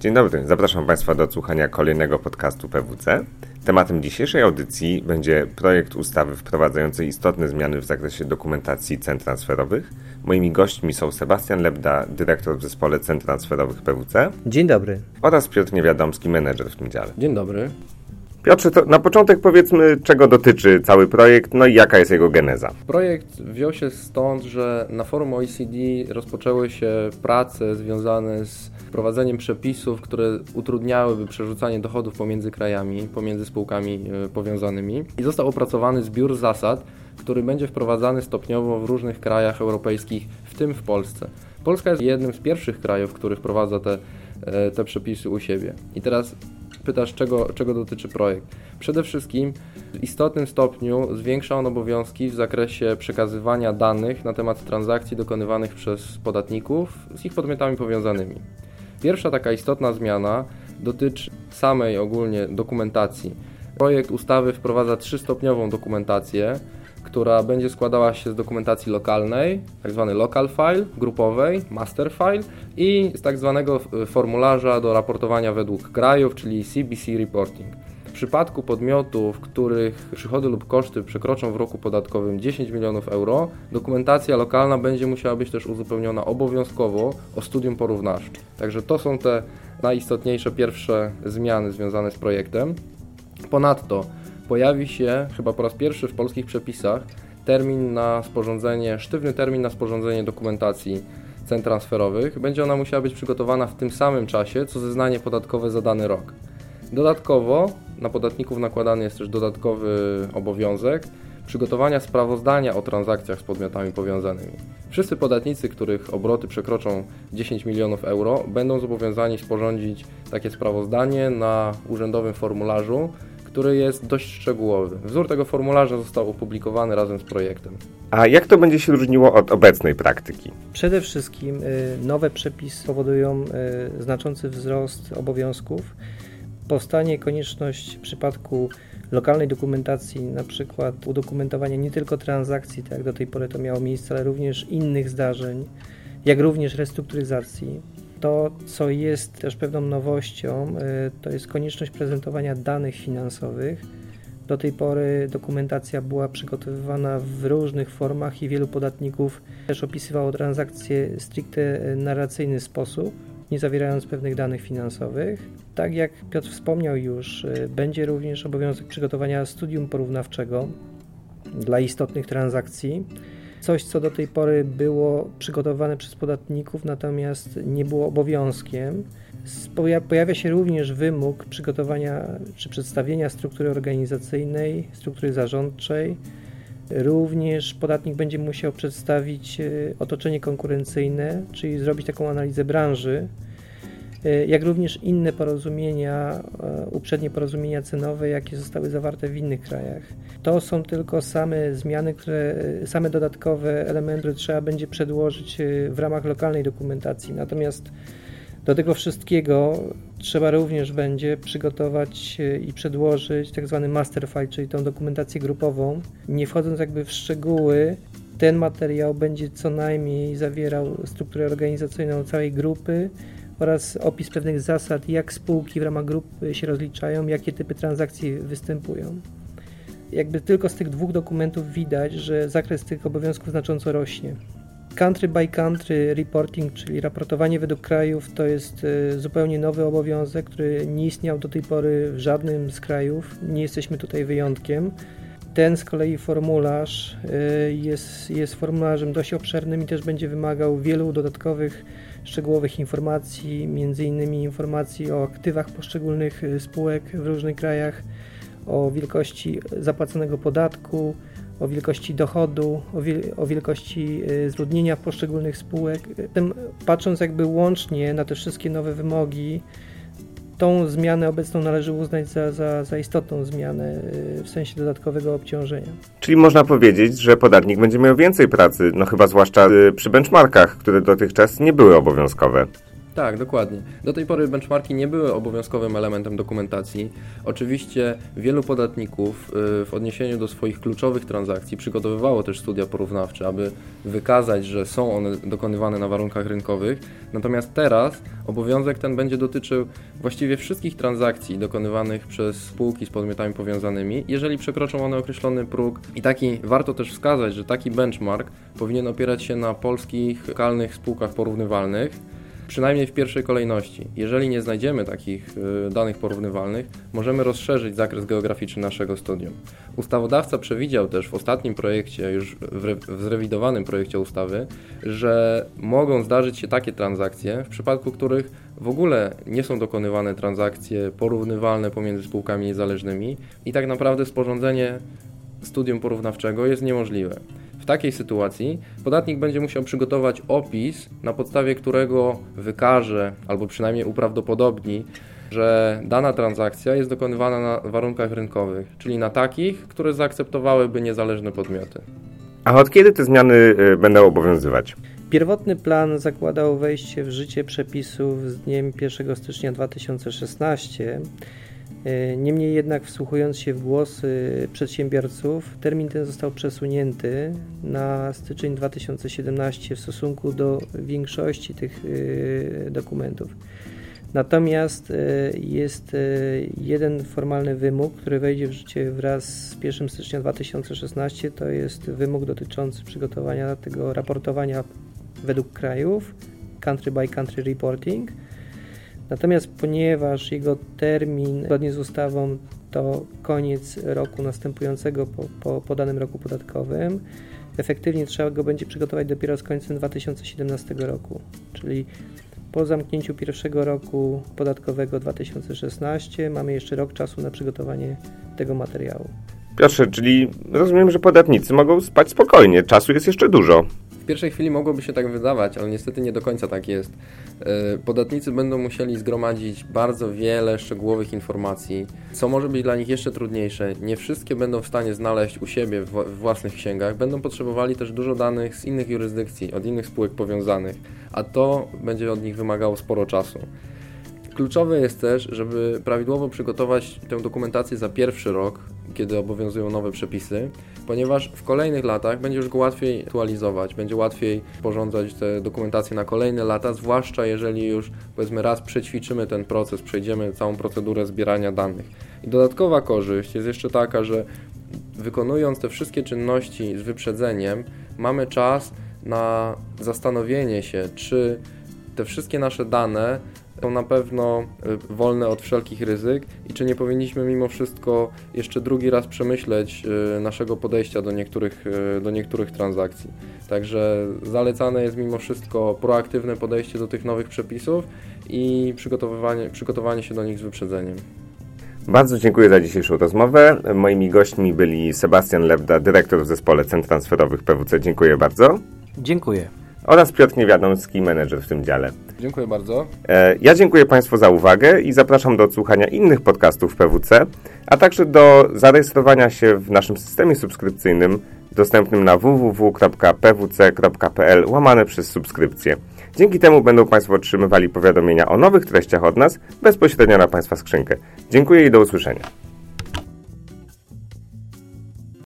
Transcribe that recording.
Dzień dobry, zapraszam Państwa do słuchania kolejnego podcastu PWC. Tematem dzisiejszej audycji będzie projekt ustawy wprowadzającej istotne zmiany w zakresie dokumentacji cen transferowych. Moimi gośćmi są Sebastian Lebda, dyrektor w zespole cen transferowych PWC. Dzień dobry. Oraz Piotr Niewiadomski, menedżer w tym dziale. Dzień dobry. Piotrze, na początek powiedzmy, czego dotyczy cały projekt, no i jaka jest jego geneza. Projekt wziął się stąd, że na forum OECD rozpoczęły się prace związane z wprowadzeniem przepisów, które utrudniałyby przerzucanie dochodów pomiędzy krajami, pomiędzy spółkami e, powiązanymi. I został opracowany zbiór zasad, który będzie wprowadzany stopniowo w różnych krajach europejskich, w tym w Polsce. Polska jest jednym z pierwszych krajów, który wprowadza te, e, te przepisy u siebie. I teraz pytasz, czego, czego dotyczy projekt. Przede wszystkim w istotnym stopniu zwiększa on obowiązki w zakresie przekazywania danych na temat transakcji dokonywanych przez podatników z ich podmiotami powiązanymi. Pierwsza taka istotna zmiana dotyczy samej ogólnie dokumentacji. Projekt ustawy wprowadza trzystopniową dokumentację, która będzie składała się z dokumentacji lokalnej. Tak local file, grupowej, master file i z tak zwanego formularza do raportowania według krajów, czyli CBC reporting. W przypadku podmiotów, których przychody lub koszty przekroczą w roku podatkowym 10 milionów euro, dokumentacja lokalna będzie musiała być też uzupełniona obowiązkowo o studium porównawcze. Także to są te najistotniejsze pierwsze zmiany związane z projektem. Ponadto pojawi się chyba po raz pierwszy w polskich przepisach termin na sporządzenie, sztywny termin na sporządzenie dokumentacji cen transferowych. Będzie ona musiała być przygotowana w tym samym czasie, co zeznanie podatkowe za dany rok. Dodatkowo na podatników nakładany jest też dodatkowy obowiązek przygotowania sprawozdania o transakcjach z podmiotami powiązanymi. Wszyscy podatnicy, których obroty przekroczą 10 milionów euro, będą zobowiązani sporządzić takie sprawozdanie na urzędowym formularzu, który jest dość szczegółowy. Wzór tego formularza został opublikowany razem z projektem. A jak to będzie się różniło od obecnej praktyki? Przede wszystkim y, nowe przepisy powodują y, znaczący wzrost obowiązków. Powstanie konieczność w przypadku lokalnej dokumentacji, na przykład udokumentowania nie tylko transakcji, tak jak do tej pory to miało miejsce, ale również innych zdarzeń, jak również restrukturyzacji to, co jest też pewną nowością, y, to jest konieczność prezentowania danych finansowych. Do tej pory dokumentacja była przygotowywana w różnych formach i wielu podatników też opisywało transakcje stricte narracyjny sposób, nie zawierając pewnych danych finansowych. Tak jak Piotr wspomniał już, y, będzie również obowiązek przygotowania studium porównawczego dla istotnych transakcji coś, co do tej pory było przygotowane przez podatników, natomiast nie było obowiązkiem. Pojawia się również wymóg przygotowania czy przedstawienia struktury organizacyjnej, struktury zarządczej. Również podatnik będzie musiał przedstawić e, otoczenie konkurencyjne, czyli zrobić taką analizę branży, jak również inne porozumienia, e, uprzednie porozumienia cenowe, jakie zostały zawarte w innych krajach. To są tylko same zmiany, które, e, same dodatkowe elementy trzeba będzie przedłożyć w ramach lokalnej dokumentacji. Natomiast do tego wszystkiego trzeba również będzie przygotować i przedłożyć tak zwany master file, czyli tą dokumentację grupową. Nie wchodząc jakby w szczegóły, ten materiał będzie co najmniej zawierał strukturę organizacyjną całej grupy, oraz opis pewnych zasad, jak spółki w ramach grup się rozliczają, jakie typy transakcji występują. Jakby tylko z tych dwóch dokumentów widać, że zakres tych obowiązków znacząco rośnie. Country by country reporting, czyli raportowanie według krajów, to jest e, zupełnie nowy obowiązek, który nie istniał do tej pory w żadnym z krajów. Nie jesteśmy tutaj wyjątkiem. Ten z kolei formularz e, jest, jest formularzem dość obszernym i też będzie wymagał wielu dodatkowych szczegółowych informacji, między innymi informacji o aktywach poszczególnych y, spółek w różnych krajach, o wielkości zapłaconego podatku, o wielkości dochodu, o, wiel o wielkości y, zludnienia poszczególnych spółek. Patrząc jakby łącznie na te wszystkie nowe wymogi, tą zmianę obecną należy uznać za, za, za istotną zmianę y, w sensie dodatkowego obciążenia. Czyli można powiedzieć, że podatnik będzie miał więcej pracy, no chyba zwłaszcza y, przy benchmarkach, które dotychczas nie były obowiązkowe. Tak, dokładnie. Do tej pory benchmarki nie były obowiązkowym elementem dokumentacji. Oczywiście wielu podatników y, w odniesieniu do swoich kluczowych transakcji przygotowywało też studia porównawcze, aby wykazać, że są one dokonywane na warunkach rynkowych. Natomiast teraz obowiązek ten będzie dotyczył właściwie wszystkich transakcji dokonywanych przez spółki z podmiotami powiązanymi, jeżeli przekroczą one określony próg. I taki warto też wskazać, że taki benchmark powinien opierać się na polskich lokalnych spółkach porównywalnych przynajmniej w pierwszej kolejności. Jeżeli nie znajdziemy takich y, danych porównywalnych, możemy rozszerzyć zakres geograficzny naszego studium. Ustawodawca przewidział też w ostatnim projekcie, już w zrewidowanym projekcie ustawy, że mogą zdarzyć się takie transakcje, w przypadku których w ogóle nie są dokonywane transakcje porównywalne pomiędzy spółkami niezależnymi i tak naprawdę sporządzenie studium porównawczego jest niemożliwe. W takiej sytuacji podatnik będzie musiał przygotować opis, na podstawie którego wykaże albo przynajmniej uprawdopodobni, że dana transakcja jest dokonywana na warunkach rynkowych, czyli na takich, które zaakceptowałyby niezależne podmioty. A od kiedy te zmiany y, będą obowiązywać? Pierwotny plan zakładał wejście w życie przepisów z dniem 1 stycznia 2016. E, niemniej jednak wsłuchując się w głosy przedsiębiorców, termin ten został przesunięty na styczeń 2017 w stosunku do większości tych e, dokumentów. Natomiast e, jest jeden formalny wymóg, który wejdzie w życie wraz z 1 stycznia 2016. To jest wymóg dotyczący przygotowania tego raportowania według krajów, country by country reporting Natomiast ponieważ jego termin zgodnie z ustawą to koniec roku następującego po, po, po danym roku podatkowym, efektywnie trzeba go będzie przygotować dopiero z końcem 2017 roku, czyli po zamknięciu pierwszego roku podatkowego 2016 mamy jeszcze rok czasu na przygotowanie tego materiału. Piotrze, czyli rozumiem, że podatnicy mogą spać spokojnie, czasu jest jeszcze dużo. Pierwszej chwili mogłoby się tak wydawać, ale niestety nie do końca tak jest. E, podatnicy będą musieli zgromadzić bardzo wiele szczegółowych informacji, co może być dla nich jeszcze trudniejsze. Nie wszystkie będą w stanie znaleźć u siebie w własnych księgach, będą potrzebowali też dużo danych z innych jurysdykcji, od innych spółek powiązanych, a to będzie od nich wymagało sporo czasu. Kluczowe jest też, żeby prawidłowo przygotować tę dokumentację za pierwszy rok, kiedy obowiązują nowe przepisy, ponieważ w kolejnych latach będzie już go łatwiej aktualizować, będzie łatwiej porządzać tę dokumentację na kolejne lata, zwłaszcza jeżeli już powiedzmy raz przećwiczymy ten proces, przejdziemy całą procedurę zbierania danych. I dodatkowa korzyść jest jeszcze taka, że wykonując te wszystkie czynności z wyprzedzeniem, mamy czas na zastanowienie się, czy te wszystkie nasze dane są na pewno y, wolne od wszelkich ryzyk i czy nie powinniśmy mimo wszystko jeszcze drugi raz przemyśleć y, naszego podejścia do niektórych, y, do niektórych transakcji. Także zalecane jest mimo wszystko proaktywne podejście do tych nowych przepisów i przygotowywanie, przygotowanie się do nich z wyprzedzeniem. Bardzo dziękuję za dzisiejszą rozmowę. Moimi gośćmi byli Sebastian Lebda, dyrektor w zespole Cent Transferowych PWC. Dziękuję bardzo. Dziękuję. Oraz Piotr Niewiadomski, menedżer w tym dziale. Dziękuję bardzo. E, ja dziękuję Państwu za uwagę i zapraszam do odsłuchania innych podcastów PWC, a także do zarejestrowania się w naszym systemie subskrypcyjnym dostępnym na www.pwc.pl łamane przez subskrypcję. Dzięki temu będą Państwo otrzymywali powiadomienia o nowych treściach od nas bezpośrednio na Państwa skrzynkę. Dziękuję i do usłyszenia.